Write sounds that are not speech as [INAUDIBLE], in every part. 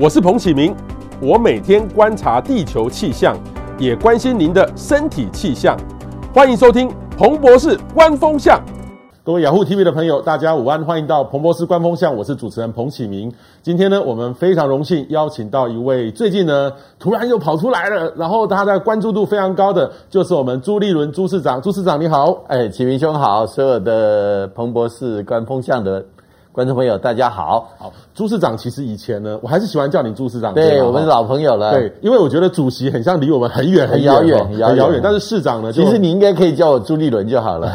我是彭启明，我每天观察地球气象，也关心您的身体气象。欢迎收听彭博士观风向。各位雅虎 TV 的朋友，大家午安，欢迎到彭博士观风向，我是主持人彭启明。今天呢，我们非常荣幸邀请到一位最近呢突然又跑出来了，然后他的关注度非常高的，就是我们朱立伦朱市长。朱市长你好，哎，启明兄好，所有的彭博士观风向的。观众朋友，大家好。好，朱市长，其实以前呢，我还是喜欢叫你朱市长。对，我们是老朋友了。对，因为我觉得主席很像离我们很远很遥远，很遥远。但是市长呢，其实你应该可以叫我朱立伦就好了。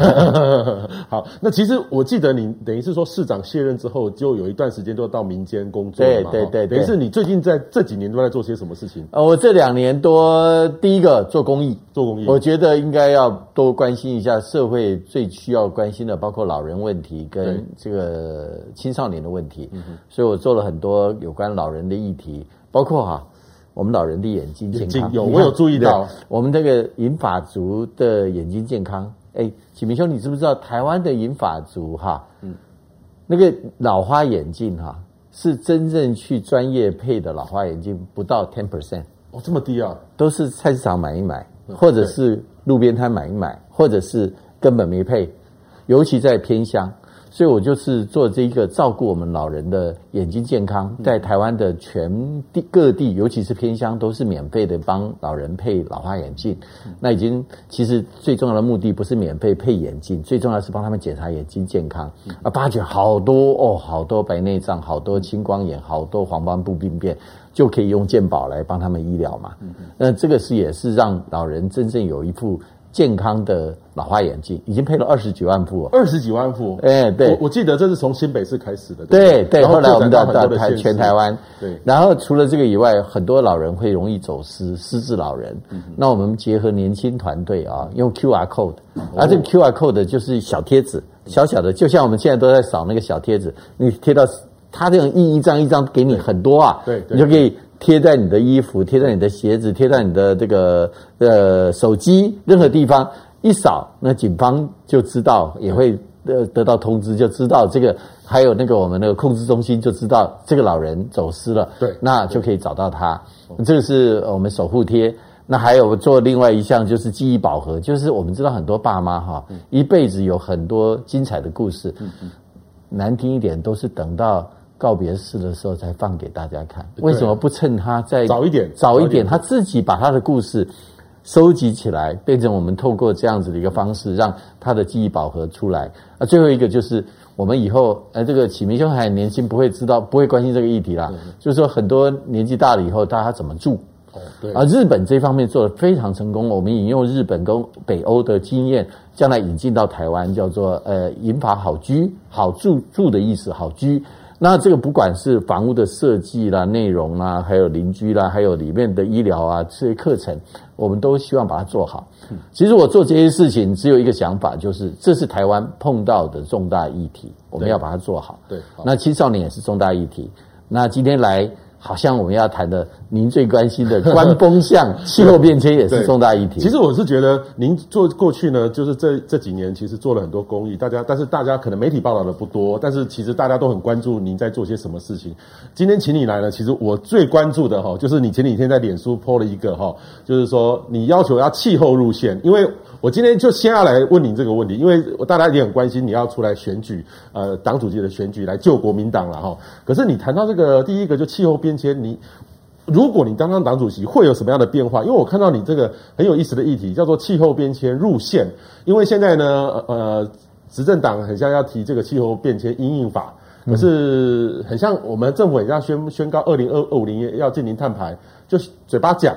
[LAUGHS] 好，那其实我记得你等于是说市长卸任之后，就有一段时间都到民间工作。对对对，等于是你最近在这几年都在做些什么事情？呃，我这两年多，第一个做公益，做公益，我觉得应该要多关心一下社会最需要关心的，包括老人问题跟这个青少年的问题。嗯，所以我做了很多有关老人的议题，包括哈，我们老人的眼睛健康，有我有注意到我们这个银发族的眼睛健康。哎，启明兄，你知不知道台湾的银发族哈，嗯，那个老花眼镜哈，是真正去专业配的老花眼镜不到 ten percent 哦，这么低啊？都是菜市场买一买，或者是路边摊买一买，或者是根本没配，尤其在偏乡。所以我就是做这一个照顾我们老人的眼睛健康，在台湾的全地各地，尤其是偏乡，都是免费的帮老人配老花眼镜。那已经其实最重要的目的不是免费配眼镜，最重要是帮他们检查眼睛健康。啊，发觉好多哦，好多白内障，好多青光眼，好多黄斑部病变，就可以用健保来帮他们医疗嘛。那这个是也是让老人真正有一副。健康的老花眼镜已经配了二十几万副，二十几万副，哎，对，我我记得这是从新北市开始的，对对，后来我们到到台全台湾，对，然后除了这个以外，很多老人会容易走失，失智老人，那我们结合年轻团队啊，用 QR code，啊，这个 QR code 就是小贴纸，小小的，就像我们现在都在扫那个小贴纸，你贴到它这种印一张一张给你很多啊，对，你就可以。贴在你的衣服，贴在你的鞋子，贴在你的这个呃手机，任何地方一扫，那警方就知道，也会得得到通知，就知道这个，还有那个我们那个控制中心就知道这个老人走失了，对，那就可以找到他。这个是我们守护贴。那还有做另外一项就是记忆饱和，就是我们知道很多爸妈哈，一辈子有很多精彩的故事，难听一点都是等到。告别式的时候才放给大家看，为什么不趁他在早一点？早一点，他自己把他的故事收集起来，变成我们透过这样子的一个方式，让他的记忆饱和出来。啊，最后一个就是我们以后，呃，这个启明兄还年轻，不会知道，不会关心这个议题啦。就是说，很多年纪大了以后，大家怎么住？哦，对。啊，日本这方面做得非常成功，我们引用日本跟北欧的经验，将来引进到台湾，叫做呃“银法好居”，好住住的意思，好居。那这个不管是房屋的设计啦、内容啦，还有邻居啦，还有里面的医疗啊这些课程，我们都希望把它做好。其实我做这些事情只有一个想法，就是这是台湾碰到的重大议题，我们要把它做好。对，好。那青少年也是重大议题。那今天来。好像我们要谈的，您最关心的关风向、[LAUGHS] 气候变迁也是重大议题。其实我是觉得，您做过去呢，就是这这几年其实做了很多公益，大家但是大家可能媒体报道的不多，但是其实大家都很关注您在做些什么事情。今天请你来呢，其实我最关注的哈，就是你前几天在脸书 po 了一个哈，就是说你要求要气候路线，因为。我今天就先要来问你这个问题，因为大家也很关心你要出来选举，呃，党主席的选举来救国民党了哈。可是你谈到这个第一个就气候变迁，你如果你当上党主席会有什么样的变化？因为我看到你这个很有意思的议题叫做气候变迁入宪，因为现在呢，呃，执政党很像要提这个气候变迁因应法，可是很像我们政府很像宣宣告二零二二五年要进行碳排，就嘴巴讲，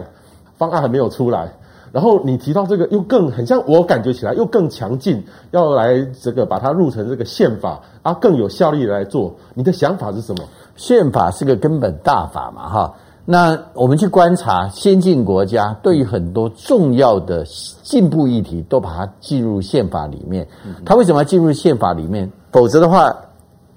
方案还没有出来。然后你提到这个，又更很像我感觉起来又更强劲，要来这个把它入成这个宪法啊，更有效力来做。你的想法是什么？宪法是个根本大法嘛，哈。那我们去观察先进国家，对于很多重要的进步议题，都把它进入宪法里面。它为什么要进入宪法里面？否则的话，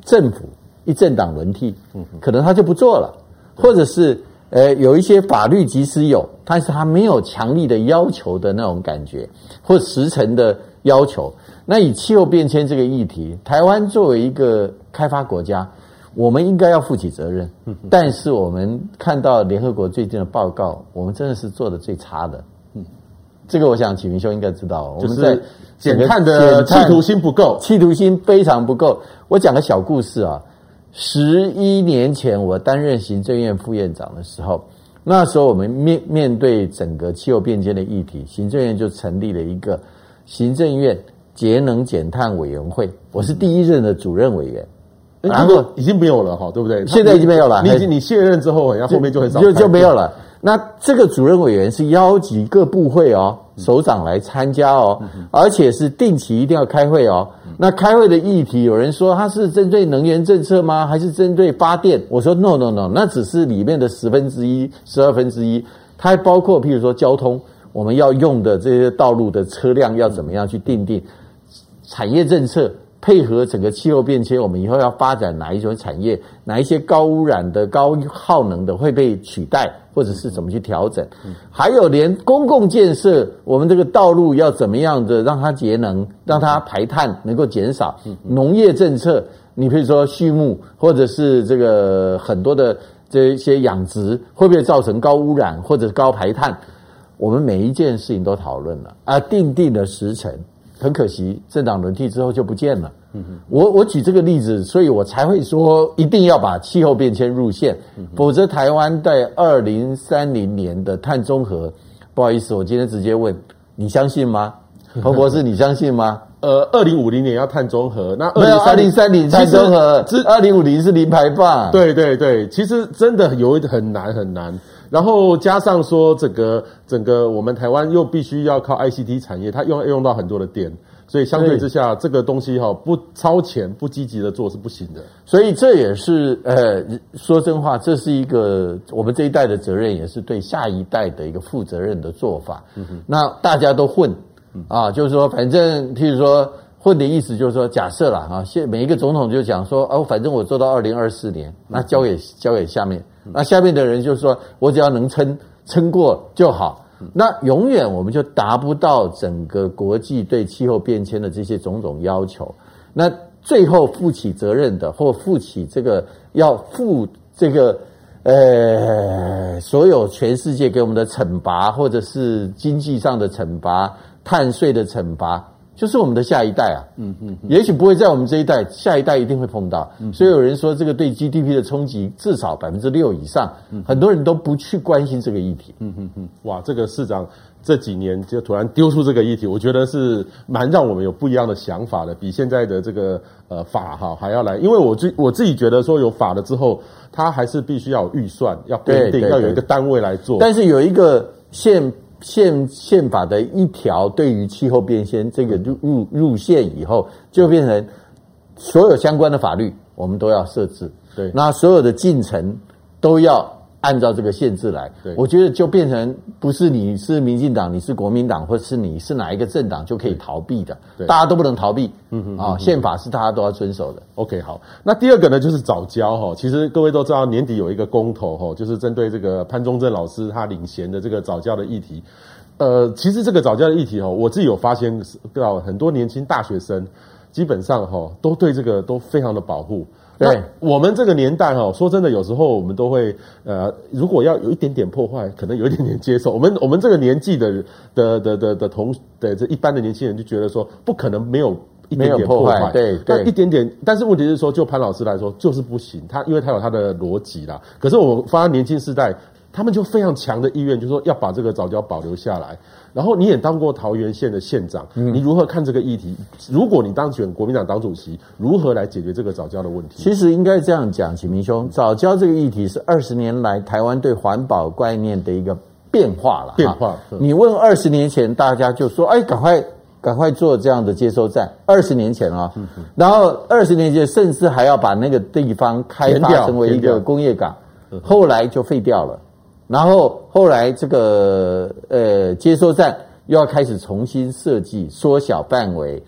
政府一政党轮替，可能他就不做了，或者是。呃，有一些法律即使有，但是它没有强力的要求的那种感觉，或时程的要求。那以气候变迁这个议题，台湾作为一个开发国家，我们应该要负起责任。但是我们看到联合国最近的报告，我们真的是做的最差的。嗯，这个我想启明兄应该知道，我们在减碳的企图心不够，企图心非常不够。我讲个小故事啊，十一年前我担任行政院副院长的时候。那时候我们面面对整个气候变迁的议题，行政院就成立了一个行政院节能减碳委员会，我是第一任的主任委员。然后已经没有了哈，对不对？现在已经没有了。你你卸任之后，然后后面就很少就就没有了。那这个主任委员是邀集各部会哦，首长来参加哦，而且是定期一定要开会哦。那开会的议题，有人说它是针对能源政策吗？还是针对发电？我说 no no no，那只是里面的十分之一、十二分之一，它还包括譬如说交通，我们要用的这些道路的车辆要怎么样去定定产业政策。配合整个气候变迁，我们以后要发展哪一种产业？哪一些高污染的、高耗能的会被取代，或者是怎么去调整？还有连公共建设，我们这个道路要怎么样的让它节能，让它排碳能够减少？农业政策，你比如说畜牧，或者是这个很多的这一些养殖，会不会造成高污染或者高排碳？我们每一件事情都讨论了，而定定的时程。很可惜，政党轮替之后就不见了。嗯哼，我我举这个例子，所以我才会说一定要把气候变迁入线，嗯、否则台湾在二零三零年的碳中和，不好意思，我今天直接问，你相信吗？[LAUGHS] 彭博士，你相信吗？呃，二零五零年要碳中和，那没有二零三零碳中和，是二零五零是零排放。对对对，其实真的有一很难很难。然后加上说，整个整个我们台湾又必须要靠 ICT 产业，它用用到很多的电，所以相对之下，对这个东西哈不超前、不积极的做是不行的。所以这也是呃，说真话，这是一个我们这一代的责任，也是对下一代的一个负责任的做法。嗯，那大家都混啊，就是说，反正譬如说混的意思，就是说，假设了啊，现每一个总统就讲说，哦，反正我做到二零二四年，那交给交给下面。那下面的人就说：“我只要能撑撑过就好。”那永远我们就达不到整个国际对气候变迁的这些种种要求。那最后负起责任的，或负起这个要负这个呃所有全世界给我们的惩罚，或者是经济上的惩罚、碳税的惩罚。就是我们的下一代啊，嗯嗯，也许不会在我们这一代，下一代一定会碰到。所以有人说，这个对 GDP 的冲击至少百分之六以上，很多人都不去关心这个议题。嗯嗯嗯，哇，这个市长这几年就突然丢出这个议题，我觉得是蛮让我们有不一样的想法的，比现在的这个呃法哈还要来。因为我自我自己觉得说，有法了之后，它还是必须要有预算，要规定，要有一个单位来做。但是有一个现。宪宪法的一条对于气候变迁这个入入入宪以后，就变成所有相关的法律我们都要设置，对，那所有的进程都要按照这个限制来。我觉得就变成不是你是民进党，你是国民党，或是你是哪一个政党就可以逃避的，大家都不能逃避。嗯哼，啊，宪法是大家都要遵守的。OK，好，那第二个呢，就是早教哈。其实各位都知道，年底有一个公投哈，就是针对这个潘宗正老师他领衔的这个早教的议题。呃，其实这个早教的议题哈，我自己有发现到很多年轻大学生，基本上哈都对这个都非常的保护。对，我们这个年代哈，说真的，有时候我们都会呃，如果要有一点点破坏，可能有一点点接受。[LAUGHS] 我们我们这个年纪的的的的的同的这一般的年轻人就觉得说，不可能没有一点点破坏，对对，一点点。但是问题是说，就潘老师来说，就是不行。他因为他有他的逻辑啦。可是我发现年轻世代。他们就非常强的意愿，就是说要把这个早教保留下来。然后你也当过桃园县的县长，嗯、你如何看这个议题？如果你当选国民党党主席，如何来解决这个早教的问题？其实应该这样讲，启明兄，早教这个议题是二十年来台湾对环保概念的一个变化了。变化。你问二十年前，大家就说：“哎，赶快赶快做这样的接收站。”二十年前啊，嗯、然后二十年前甚至还要把那个地方开发成为一个工业港，后来就废掉了。然后后来这个呃接收站又要开始重新设计，缩小范围，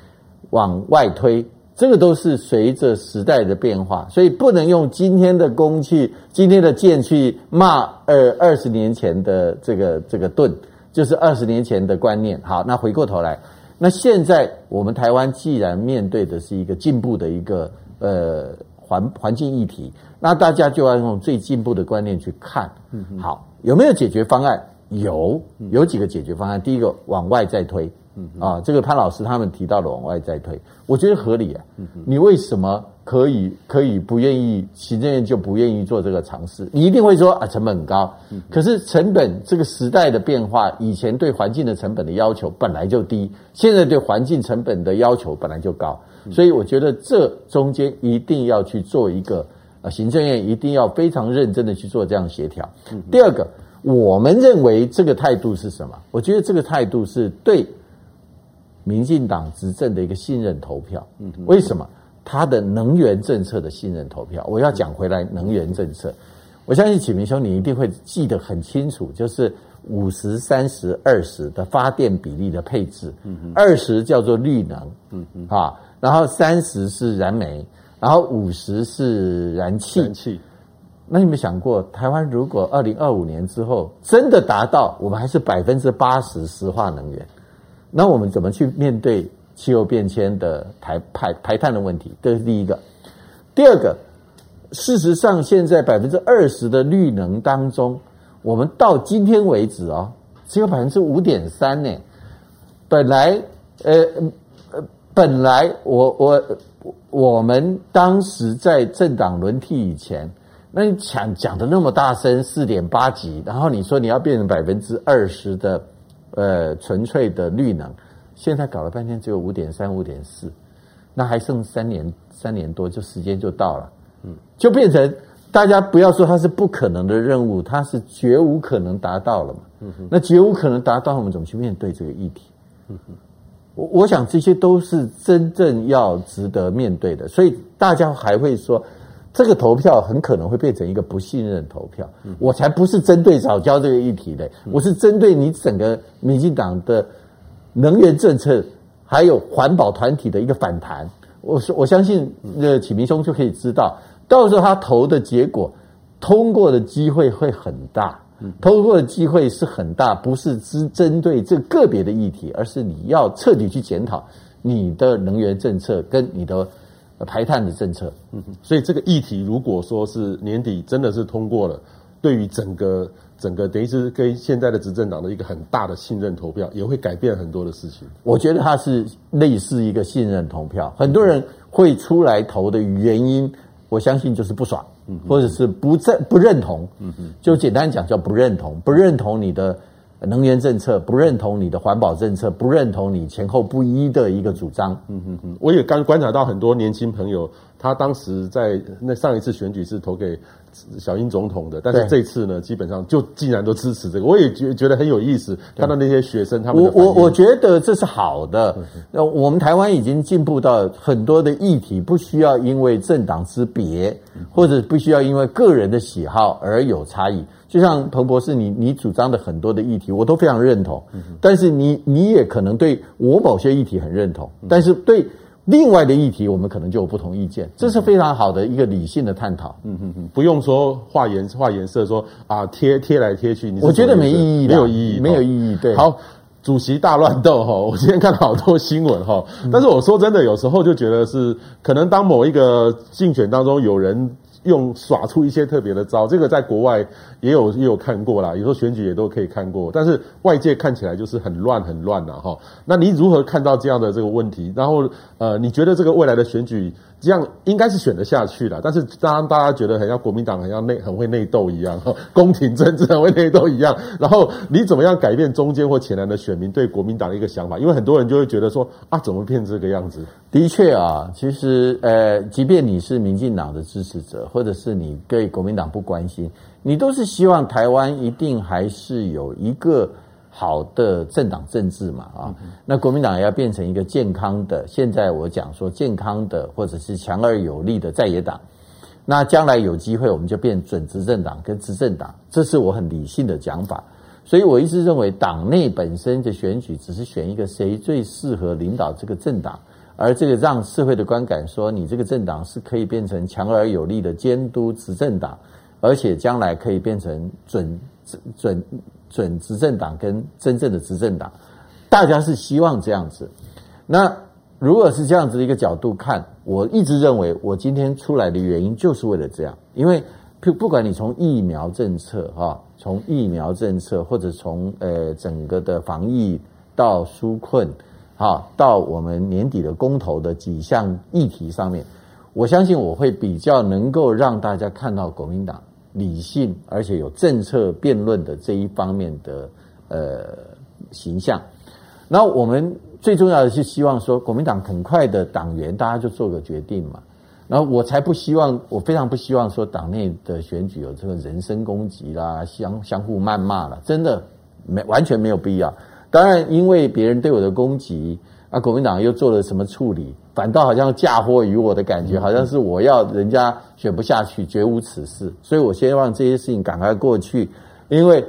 往外推，这个都是随着时代的变化，所以不能用今天的工具、今天的剑去骂二二十年前的这个这个盾，就是二十年前的观念。好，那回过头来，那现在我们台湾既然面对的是一个进步的一个呃环环境议题，那大家就要用最进步的观念去看。嗯，好，有没有解决方案？有，有几个解决方案。第一个，往外再推。嗯啊，这个潘老师他们提到的往外再推，我觉得合理啊。嗯，你为什么可以可以不愿意？行政院就不愿意做这个尝试？你一定会说啊，成本很高。嗯，可是成本这个时代的变化，以前对环境的成本的要求本来就低，现在对环境成本的要求本来就高，所以我觉得这中间一定要去做一个啊，行政院一定要非常认真的去做这样协调。嗯，第二个，我们认为这个态度是什么？我觉得这个态度是对。民进党执政的一个信任投票，为什么？他的能源政策的信任投票，我要讲回来，能源政策，我相信启明兄你一定会记得很清楚，就是五十、三十、二十的发电比例的配置，二十叫做绿能，啊，然后三十是燃煤，然后五十是燃气。燃气，那你有没有想过，台湾如果二零二五年之后真的达到，我们还是百分之八十石化能源？那我们怎么去面对气候变迁的排排排碳的问题？这是第一个。第二个，事实上，现在百分之二十的绿能当中，我们到今天为止哦，只有百分之五点三呢。本来，呃呃，本来我我我们当时在政党轮替以前，那你讲讲的那么大声，四点八几，然后你说你要变成百分之二十的。呃，纯粹的绿能，现在搞了半天只有五点三、五点四，那还剩三年、三年多，就时间就到了，嗯，就变成大家不要说它是不可能的任务，它是绝无可能达到了嘛，嗯哼，那绝无可能达到，我们怎么去面对这个议题？嗯哼，我我想这些都是真正要值得面对的，所以大家还会说。这个投票很可能会变成一个不信任投票，我才不是针对早教这个议题的，我是针对你整个民进党的能源政策还有环保团体的一个反弹。我说我相信，呃，启明兄就可以知道，到时候他投的结果通过的机会会很大，通过的机会是很大，不是只针对这个别的议题，而是你要彻底去检讨你的能源政策跟你的。排碳的政策，嗯，所以这个议题如果说是年底真的是通过了，对于整个整个等于是跟现在的执政党的一个很大的信任投票，也会改变很多的事情。我觉得它是类似一个信任投票，很多人会出来投的原因，我相信就是不爽，嗯，或者是不认不认同，就简单讲叫不认同，不认同你的。能源政策不认同你的环保政策，不认同你前后不一的一个主张。嗯嗯嗯，我也刚观察到很多年轻朋友，他当时在那上一次选举是投给小英总统的，但是这次呢，基本上就竟然都支持这个，我也觉觉得很有意思。看到那些学生，他们我我我觉得这是好的。那我们台湾已经进步到很多的议题，不需要因为政党之别，或者不需要因为个人的喜好而有差异。就像彭博士，你你主张的很多的议题，我都非常认同。但是你你也可能对我某些议题很认同，但是对另外的议题，我们可能就有不同意见。这是非常好的一个理性的探讨。嗯嗯嗯，不用说画颜画颜色，说啊贴贴来贴去，我觉得没意义，没有意义，没有意义。对，好，主席大乱斗哈，[LAUGHS] 我今天看了好多新闻哈，但是我说真的，有时候就觉得是可能当某一个竞选当中有人。用耍出一些特别的招，这个在国外也有也有看过啦，有时候选举也都可以看过，但是外界看起来就是很乱很乱了哈。那你如何看到这样的这个问题？然后呃，你觉得这个未来的选举？这样应该是选得下去的，但是当大家觉得很像国民党很像内很会内斗一样，[LAUGHS] 宫廷政治很会内斗一样，然后你怎么样改变中间或前南的选民对国民党的一个想法？因为很多人就会觉得说啊，怎么变这个样子？的确啊，其实呃，即便你是民进党的支持者，或者是你对国民党不关心，你都是希望台湾一定还是有一个。好的政党政治嘛，啊，那国民党要变成一个健康的。现在我讲说健康的，或者是强而有力的在野党。那将来有机会，我们就变准执政党跟执政党，这是我很理性的讲法。所以我一直认为，党内本身的选举只是选一个谁最适合领导这个政党，而这个让社会的观感说，你这个政党是可以变成强而有力的监督执政党，而且将来可以变成准准。准执政党跟真正的执政党，大家是希望这样子。那如果是这样子的一个角度看，我一直认为我今天出来的原因就是为了这样，因为不不管你从疫苗政策哈，从疫苗政策或者从呃整个的防疫到纾困，哈，到我们年底的公投的几项议题上面，我相信我会比较能够让大家看到国民党理性而且有政策辩论的这一方面的呃形象。那我们。最重要的是希望说，国民党很快的党员大家就做个决定嘛。然后我才不希望，我非常不希望说党内的选举有这个人身攻击啦、相相互谩骂啦，真的没完全没有必要。当然，因为别人对我的攻击，啊，国民党又做了什么处理，反倒好像嫁祸于我的感觉，好像是我要人家选不下去，绝无此事。所以我希望这些事情赶快过去，因为。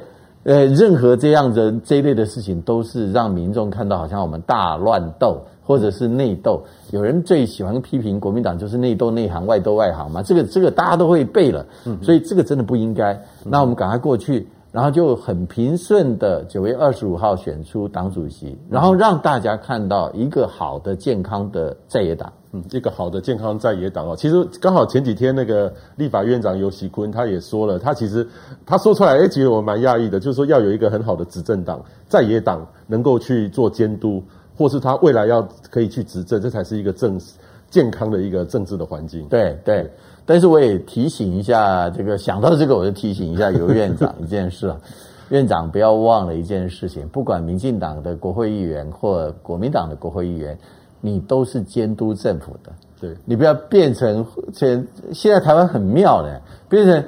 呃，任何这样的这一类的事情，都是让民众看到好像我们大乱斗，或者是内斗。有人最喜欢批评国民党就是内斗内行，外斗外行嘛。这个这个大家都会背了，所以这个真的不应该。那我们赶快过去。然后就很平顺的九月二十五号选出党主席，然后让大家看到一个好的健康的在野党，嗯，一个好的健康在野党哦。其实刚好前几天那个立法院长尤喜坤他也说了，他其实他说出来，哎，其实我蛮讶异的，就是说要有一个很好的执政党在野党能够去做监督，或是他未来要可以去执政，这才是一个正健康的一个政治的环境。对对。但是我也提醒一下，这个想到这个，我就提醒一下尤院长一件事啊，[LAUGHS] 院长不要忘了一件事情，不管民进党的国会议员或国民党的国会议员，你都是监督政府的。对，你不要变成现现在台湾很妙的，变成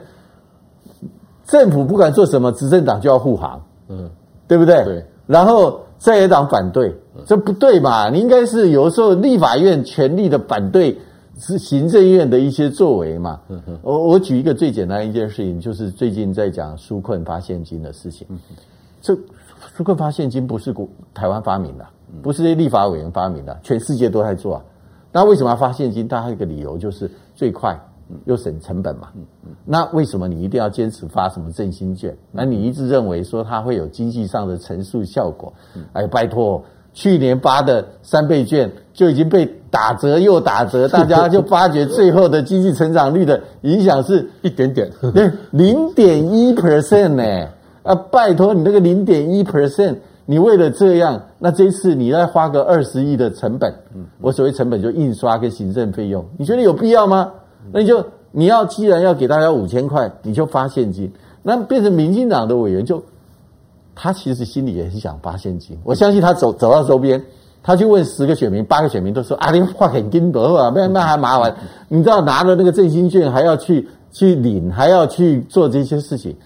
政府不管做什么，执政党就要护航，嗯，对不对？对。然后在野党反对，这不对嘛？你应该是有时候立法院全力的反对。是行政院的一些作为嘛？我我举一个最简单的一件事情，就是最近在讲纾困发现金的事情。这纾困发现金不是国台湾发明的，不是这立法委员发明的，全世界都在做啊。那为什么要发现金？大家一个理由就是最快又省成本嘛。那为什么你一定要坚持发什么振兴券？那你一直认为说它会有经济上的乘数效果？哎，拜托。去年发的三倍券就已经被打折又打折，[LAUGHS] 大家就发觉最后的经济成长率的影响是一点点，对，[LAUGHS] 零点一 percent 呢？啊，拜托你那个零点一 percent，你为了这样，那这次你再花个二十亿的成本，我所谓成本就印刷跟行政费用，你觉得有必要吗？那你就你要既然要给大家五千块，你就发现金，那变成民进党的委员就。他其实心里也是想发现金，我相信他走走到周边，他去问十个选民，八个选民都说啊，你话很金多啊，那那还麻烦，你知道拿了那个振兴券还要去去领，还要去做这些事情，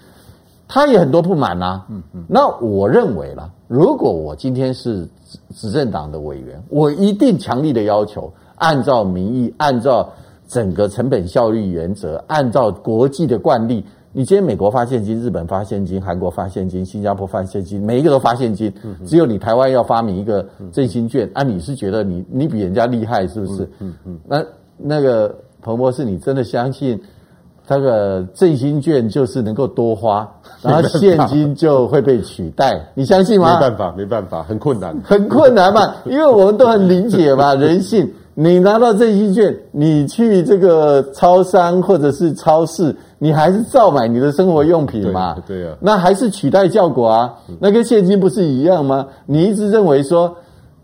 他也很多不满呐。嗯嗯，那我认为啦，如果我今天是执政党的委员，我一定强力的要求，按照民意，按照整个成本效率原则，按照国际的惯例。你今天美国发现金，日本发现金，韩国发现金，新加坡发现金，每一个都发现金，只有你台湾要发明一个振兴券啊！你是觉得你你比人家厉害是不是？嗯嗯。那那个彭博士，你真的相信这个振兴券就是能够多花，[LAUGHS] 然后现金就会被取代？你相信吗？没办法，没办法，很困难，很困难嘛，因为我们都很理解嘛，[LAUGHS] 人性。你拿到振兴券，你去这个超商或者是超市，你还是照买你的生活用品嘛？对，对啊，那还是取代效果啊？那跟现金不是一样吗？你一直认为说，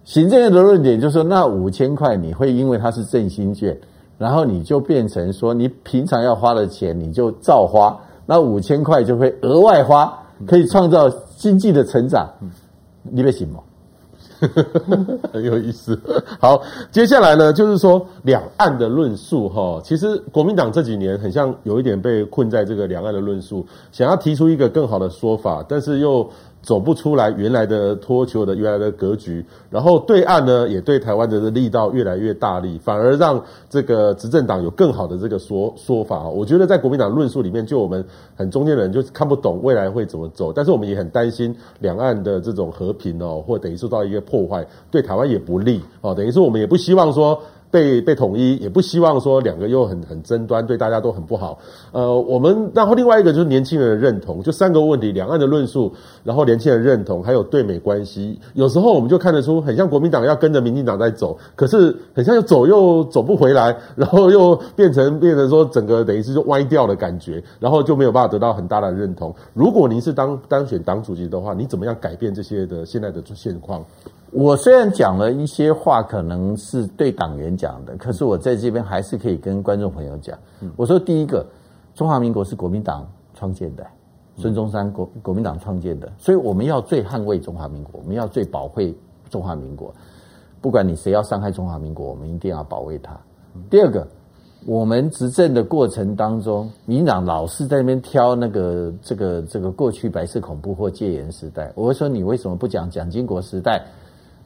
行政院的论点就是说，那五千块你会因为它是振兴券，然后你就变成说，你平常要花的钱你就照花，那五千块就会额外花，可以创造经济的成长，你别信吗？很有意思。好，接下来呢，就是说两岸的论述哈。其实国民党这几年很像有一点被困在这个两岸的论述，想要提出一个更好的说法，但是又。走不出来原来的脱球的原来的格局，然后对岸呢也对台湾的力道越来越大力，反而让这个执政党有更好的这个说说法。我觉得在国民党论述里面，就我们很中间人就看不懂未来会怎么走，但是我们也很担心两岸的这种和平哦，或等于受到一个破坏，对台湾也不利哦。等于说我们也不希望说。被被统一，也不希望说两个又很很争端，对大家都很不好。呃，我们然后另外一个就是年轻人的认同，就三个问题：两岸的论述，然后年轻人认同，还有对美关系。有时候我们就看得出，很像国民党要跟着民进党在走，可是很像又走又走不回来，然后又变成变成说整个等于是就歪掉的感觉，然后就没有办法得到很大的认同。如果您是当当选党主席的话，你怎么样改变这些的现在的现况？我虽然讲了一些话，可能是对党员讲的，可是我在这边还是可以跟观众朋友讲。我说第一个，中华民国是国民党创建的，孙中山国国民党创建的，所以我们要最捍卫中华民国，我们要最保卫中华民国。不管你谁要伤害中华民国，我们一定要保卫它。第二个，我们执政的过程当中，民进党老是在那边挑那个这个这个过去白色恐怖或戒严时代，我会说你为什么不讲蒋经国时代？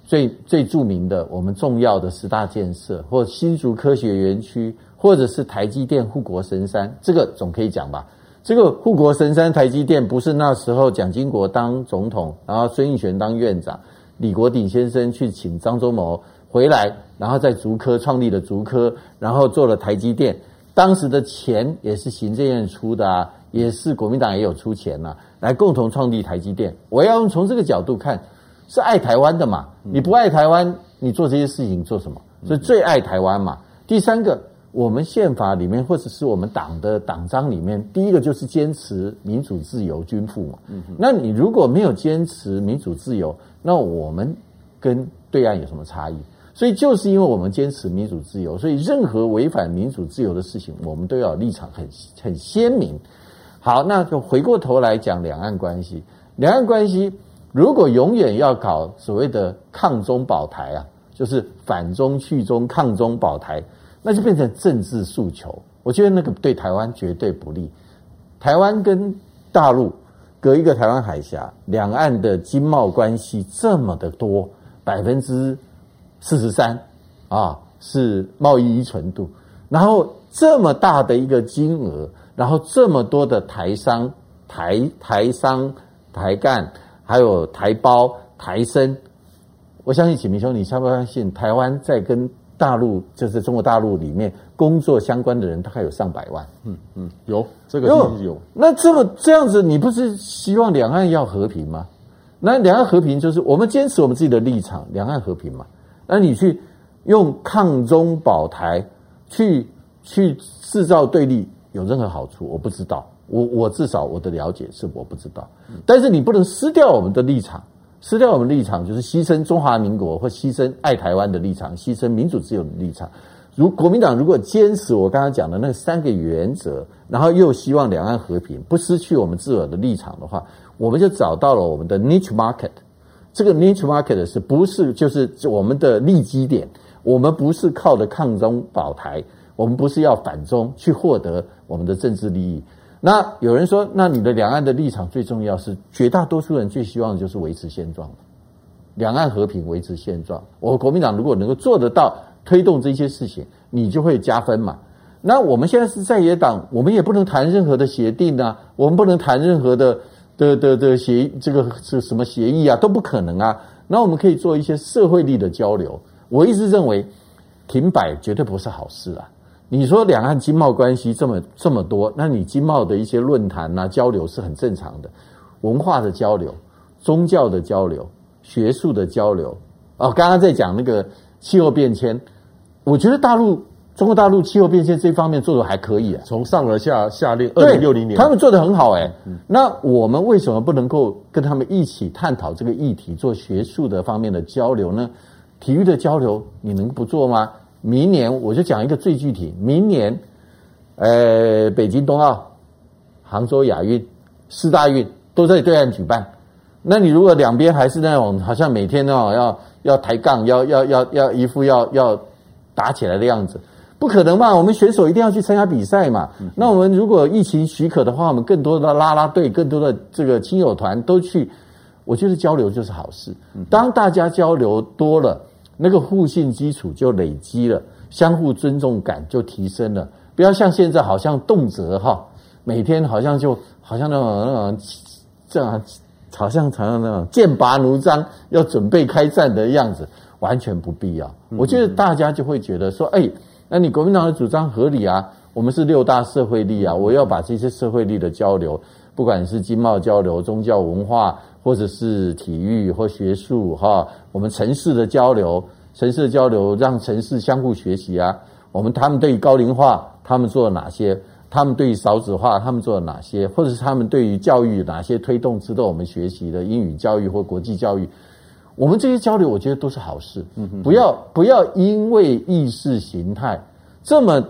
最最著名的，我们重要的十大建设，或新竹科学园区，或者是台积电护国神山，这个总可以讲吧？这个护国神山台积电不是那时候蒋经国当总统，然后孙运璇当院长，李国鼎先生去请张忠谋回来，然后在竹科创立了竹科，然后做了台积电。当时的钱也是行政院出的啊，也是国民党也有出钱呐、啊，来共同创立台积电。我要用从这个角度看。是爱台湾的嘛？你不爱台湾，你做这些事情做什么？所以最爱台湾嘛。第三个，我们宪法里面或者是我们党的党章里面，第一个就是坚持民主自由均富嘛。那你如果没有坚持民主自由，那我们跟对岸有什么差异？所以就是因为我们坚持民主自由，所以任何违反民主自由的事情，我们都要立场很很鲜明。好，那就回过头来讲两岸关系，两岸关系。如果永远要搞所谓的抗中保台啊，就是反中去中、抗中保台，那就变成政治诉求。我觉得那个对台湾绝对不利。台湾跟大陆隔一个台湾海峡，两岸的经贸关系这么的多，百分之四十三啊是贸易依存度，然后这么大的一个金额，然后这么多的台商、台台商、台干。还有台胞、台生，我相信启明兄，你相不相信？台湾在跟大陆，就是中国大陆里面工作相关的人，大概有上百万。嗯嗯，有这个是有。那这么这样子，你不是希望两岸要和平吗？那两岸和平就是我们坚持我们自己的立场，两岸和平嘛。那你去用抗中保台去去制造对立，有任何好处？我不知道。我我至少我的了解是我不知道，但是你不能失掉我们的立场，失掉我们立场就是牺牲中华民国或牺牲爱台湾的立场，牺牲民主自由的立场。如国民党如果坚持我刚刚讲的那三个原则，然后又希望两岸和平，不失去我们自我的立场的话，我们就找到了我们的 niche market。这个 niche market 是不是就是我们的利基点？我们不是靠着抗中保台，我们不是要反中去获得我们的政治利益。那有人说，那你的两岸的立场最重要是绝大多数人最希望的就是维持现状，两岸和平，维持现状。我国民党如果能够做得到推动这些事情，你就会加分嘛。那我们现在是在野党，我们也不能谈任何的协定啊，我们不能谈任何的的的的协这个是什么协议啊，都不可能啊。那我们可以做一些社会力的交流。我一直认为停摆绝对不是好事啊。你说两岸经贸关系这么这么多，那你经贸的一些论坛呐、交流是很正常的，文化的交流、宗教的交流、学术的交流。哦，刚刚在讲那个气候变迁，我觉得大陆中国大陆气候变迁这方面做的还可以啊，从上而下下令，二零六零年他们做的很好哎。那我们为什么不能够跟他们一起探讨这个议题，做学术的方面的交流呢？体育的交流你能不做吗？明年我就讲一个最具体，明年，呃，北京冬奥、杭州亚运、四大运都在对岸举办。那你如果两边还是那种好像每天那种要要抬杠，要要要要一副要要打起来的样子，不可能嘛？我们选手一定要去参加比赛嘛。那我们如果疫情许可的话，我们更多的啦啦队、更多的这个亲友团都去，我觉得交流就是好事。当大家交流多了。那个互信基础就累积了，相互尊重感就提升了。不要像现在，好像动辄哈，每天好像就好像那种那种这样，好像好像那种剑拔弩张，要准备开战的样子。完全不必要。我觉得大家就会觉得说，哎，那你国民党的主张合理啊，我们是六大社会力啊，我要把这些社会力的交流，不管是经贸交流、宗教文化，或者是体育或学术，哈，我们城市的交流，城市的交流让城市相互学习啊。我们他们对于高龄化，他们做了哪些？他们对于少子化，他们做了哪些？或者是他们对于教育哪些推动值得我们学习的英语教育或国际教育？我们这些交流，我觉得都是好事。嗯哼，不要不要因为意识形态这么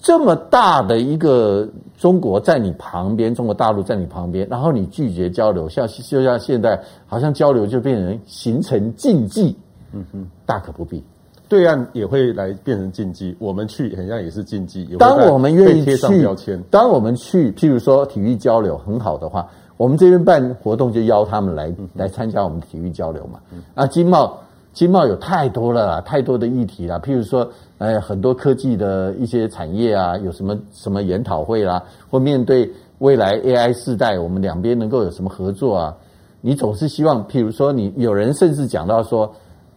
这么大的一个中国在你旁边，中国大陆在你旁边，然后你拒绝交流，像就像现在，好像交流就变成形成禁忌。嗯哼，大可不必。对岸也会来变成禁忌，我们去好像也是禁忌。当我们愿意去，当我们去，譬如说体育交流很好的话，我们这边办活动就邀他们来、嗯、来参加我们体育交流嘛。嗯、啊，经贸经贸有太多了啦，太多的议题啦，譬如说，哎，很多科技的一些产业啊，有什么什么研讨会啦，或面对未来 AI 世代，我们两边能够有什么合作啊？你总是希望，譬如说，你有人甚至讲到说。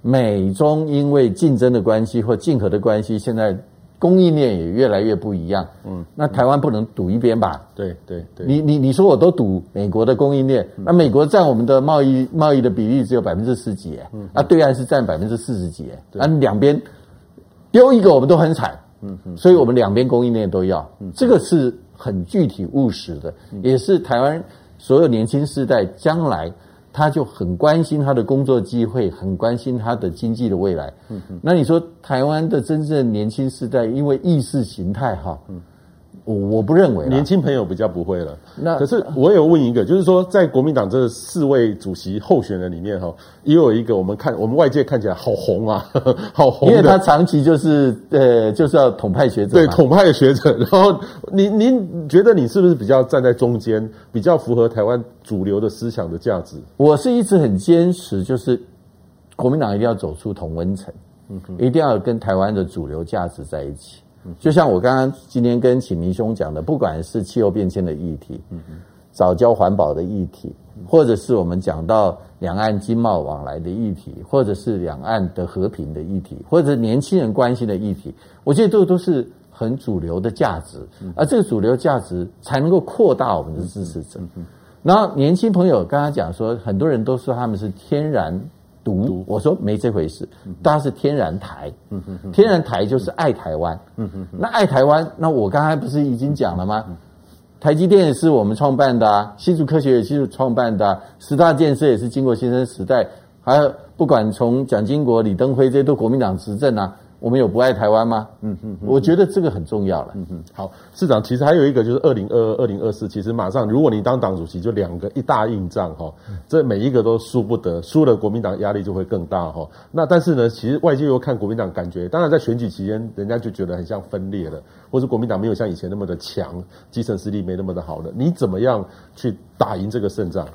美中因为竞争的关系或竞合的关系，现在供应链也越来越不一样。嗯，那台湾不能赌一边吧？对对对。你你你说我都赌美国的供应链，那美国占我们的贸易贸易的比例只有百分之十几，嗯，那对岸是占百分之四十几，那两边丢一个我们都很惨。嗯嗯，所以我们两边供应链都要，这个是很具体务实的，也是台湾所有年轻世代将来。他就很关心他的工作机会，很关心他的经济的未来。那你说台湾的真正年轻世代，因为意识形态哈，嗯。我我不认为年轻朋友比较不会了。那可是我有问一个，就是说在国民党这四位主席候选人里面哈，也有一个我们看我们外界看起来好红啊，呵 [LAUGHS] 呵好红，因为他长期就是呃就是要统派学者，对统派学者。然后 [LAUGHS] 您您觉得你是不是比较站在中间，比较符合台湾主流的思想的价值？我是一直很坚持，就是国民党一定要走出同温层，嗯哼，一定要跟台湾的主流价值在一起。就像我刚刚今天跟启明兄讲的，不管是气候变迁的议题，早教环保的议题，或者是我们讲到两岸经贸往来的议题，或者是两岸的和平的议题，或者年轻人关心的议题，我觉得这都是很主流的价值，而这个主流价值才能够扩大我们的支持者。然后年轻朋友刚刚讲说，很多人都说他们是天然。独，我说没这回事，大家是天然台，天然台就是爱台湾，那爱台湾，那我刚才不是已经讲了吗？台积电也是我们创办的啊，新竹科学也是创办的啊，十大建设也是经过新生时代，还有不管从蒋经国、李登辉这些都国民党执政啊。我们有不爱台湾吗？嗯嗯，我觉得这个很重要了。嗯嗯，好，市长，其实还有一个就是二零二二、二零二四，其实马上如果你当党主席，就两个一大硬仗哈，这每一个都输不得，输了国民党压力就会更大哈。那但是呢，其实外界又看国民党，感觉当然在选举期间，人家就觉得很像分裂了，或是国民党没有像以前那么的强，基层实力没那么的好了。你怎么样去打赢这个胜仗？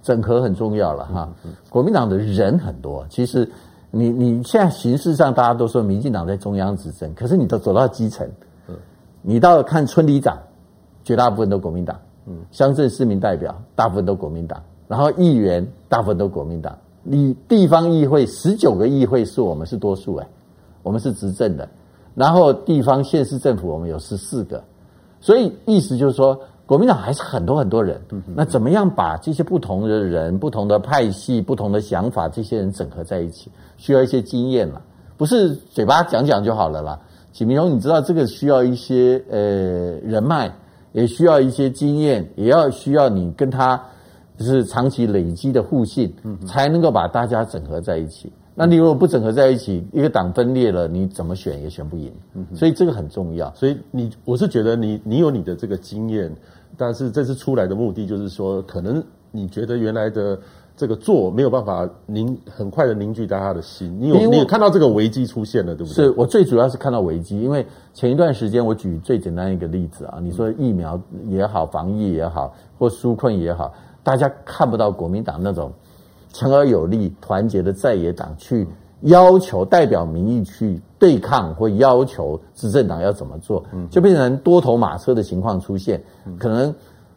整合很重要了哈。国民党的人很多，其实。你你现在形式上大家都说民进党在中央执政，可是你都走到基层，嗯，你到看村里长，绝大部分都国民党，嗯，乡镇市民代表大部分都国民党，然后议员大部分都国民党，你地方议会十九个议会是我们是多数哎，我们是执政的，然后地方县市政府我们有十四个，所以意思就是说。国民党还是很多很多人，那怎么样把这些不同的人、不同的派系、不同的想法，这些人整合在一起，需要一些经验嘛，不是嘴巴讲讲就好了啦。启明兄，你知道这个需要一些呃人脉，也需要一些经验，也要需要你跟他就是长期累积的互信，才能够把大家整合在一起。那你如果不整合在一起，一个党分裂了，你怎么选也选不赢。所以这个很重要。所以你，我是觉得你，你有你的这个经验，但是这次出来的目的就是说，可能你觉得原来的这个做没有办法凝很快的凝聚大家的心。你有你有看到这个危机出现了，对不对？是我最主要是看到危机，因为前一段时间我举最简单一个例子啊，你说疫苗也好，防疫也好，或纾困也好，大家看不到国民党那种。强而有力、团结的在野党去要求代表民意去对抗或要求执政党要怎么做，就变成多头马车的情况出现。可能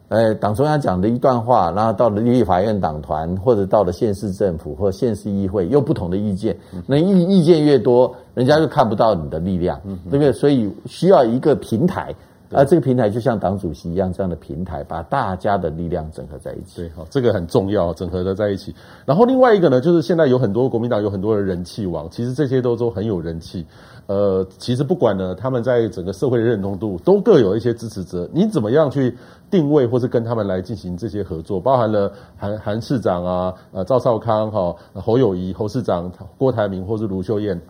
呃，党中央讲的一段话，然后到了立法院党团，或者到了县市政府或县市议会，又不同的意见。那意意见越多，人家就看不到你的力量。嗯，这个所以需要一个平台，而这个平台就像党主席一样这样的平台，把大家的力量整合在一起。对，好，这个很重要，整合的在一起。然后另外一个呢，就是现在有很多国民党有很多的人气王，其实这些都都很有人气。呃，其实不管呢，他们在整个社会的认同度都各有一些支持者。你怎么样去定位，或是跟他们来进行这些合作？包含了韩韩市长啊，呃，赵少康哈、啊，侯友谊侯市长，郭台铭或是卢秀燕，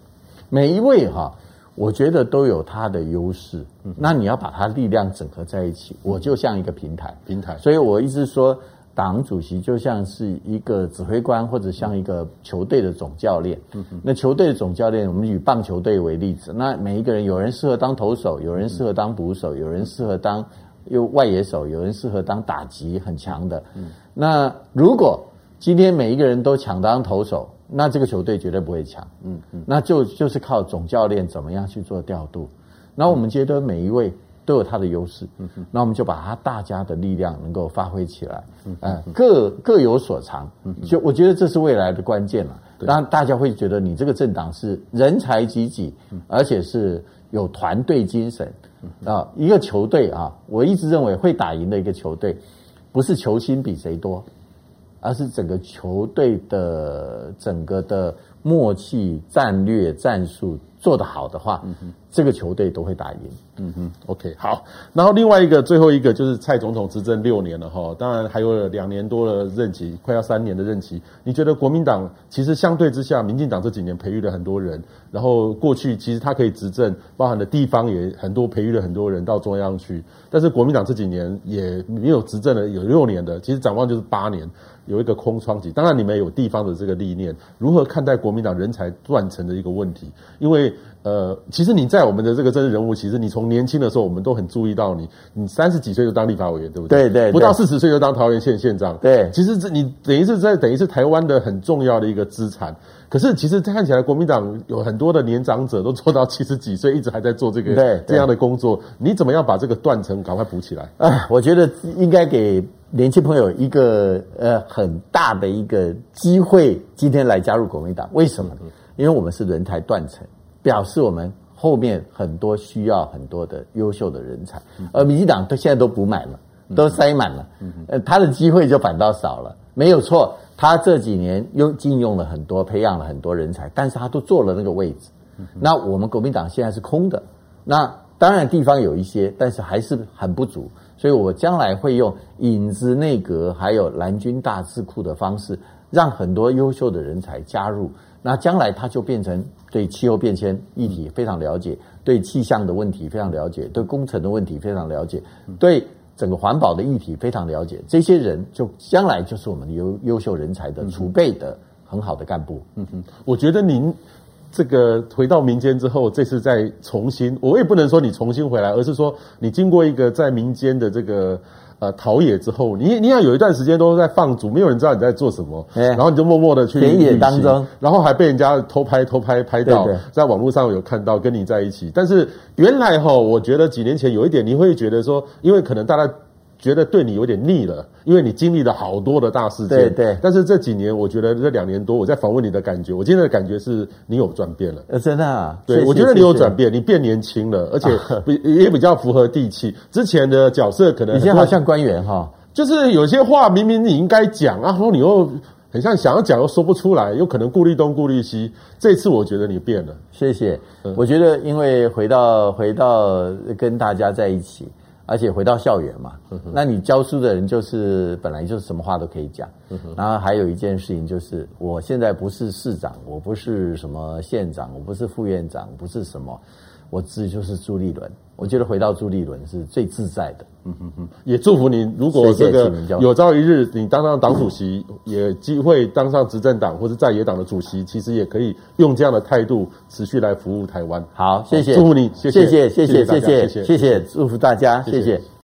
每一位哈，我觉得都有它的优势。嗯，那你要把它力量整合在一起，我就像一个平台，平台。所以我一直说。党主席就像是一个指挥官，或者像一个球队的总教练。嗯哼，那球队的总教练，我们以棒球队为例子，那每一个人，有人适合当投手，有人适合当捕手，有人适合当又外野手，有人适合当打击很强的。嗯，那如果今天每一个人都抢当投手，那这个球队绝对不会强。嗯嗯，那就就是靠总教练怎么样去做调度。那我们觉得每一位。都有他的优势，嗯哼，那我们就把他大家的力量能够发挥起来，嗯，呃，各各有所长，嗯，就我觉得这是未来的关键了。当然，大家会觉得你这个政党是人才济济，而且是有团队精神啊。一个球队啊，我一直认为会打赢的一个球队，不是球星比谁多，而是整个球队的整个的默契、战略、战术。做得好的话，嗯哼，这个球队都会打赢。嗯哼，OK，好。然后另外一个，最后一个就是蔡总统执政六年了哈，当然还有两年多的任期，快要三年的任期。你觉得国民党其实相对之下，民进党这几年培育了很多人，然后过去其实他可以执政，包含的地方也很多，培育了很多人到中央去。但是国民党这几年也没有执政了，有六年的，其实展望就是八年。有一个空窗期，当然你们有地方的这个历练，如何看待国民党人才断层的一个问题？因为呃，其实你在我们的这个政治人物，其实你从年轻的时候，我们都很注意到你，你三十几岁就当立法委员，对不对？对对，对，不到四十岁就当桃园县县长。对，其实这你等于是在等于是台湾的很重要的一个资产。可是其实看起来国民党有很多的年长者都做到七十几岁，一直还在做这个对这样的工作。你怎么样把这个断层赶快补起来？啊，我觉得应该给。年轻朋友一个呃很大的一个机会，今天来加入国民党，为什么？因为我们是人才断层，表示我们后面很多需要很多的优秀的人才，而民进党都现在都补满了，都塞满了，呃，他的机会就反倒少了。没有错，他这几年又禁用了很多，培养了很多人才，但是他都坐了那个位置。那我们国民党现在是空的，那当然地方有一些，但是还是很不足。所以我将来会用影子内阁，还有蓝军大智库的方式，让很多优秀的人才加入。那将来他就变成对气候变迁议题非常了解，对气象的问题非常了解，对工程的问题非常了解，对整个环保的议题非常了解。这些人就将来就是我们优优秀人才的储备的很好的干部。嗯哼，我觉得您。这个回到民间之后，这次再重新，我也不能说你重新回来，而是说你经过一个在民间的这个呃陶冶之后，你你要有一段时间都在放逐，没有人知道你在做什么，然后你就默默的去田野当中，然后还被人家偷拍偷拍拍到，在网络上有看到跟你在一起。但是原来哈，我觉得几年前有一点，你会觉得说，因为可能大家。觉得对你有点腻了，因为你经历了好多的大事件。对对。但是这几年，我觉得这两年多，我在访问你的感觉，我今天的感觉是你有转变了。呃，真的啊。对，我觉得你有转变，你变年轻了，而且比也比较符合地气。之前的角色可能你现在好像官员哈，就是有些话明明你应该讲，然后你又很像想要讲又说不出来，又可能顾虑东顾虑西。这次我觉得你变了。谢谢。我觉得因为回到回到跟大家在一起。而且回到校园嘛，那你教书的人就是本来就是什么话都可以讲。然后还有一件事情就是，我现在不是市长，我不是什么县长，我不是副院长，不是什么。我自己就是朱立伦，我觉得回到朱立伦是最自在的。嗯哼哼，也祝福你，如果这个有朝一日你当上党主席，也机会当上执政党或者在野党的主席，其实也可以用这样的态度持续来服务台湾。好，谢谢，祝福你，谢谢，谢谢，谢谢，谢谢，谢谢，祝福大家，谢谢。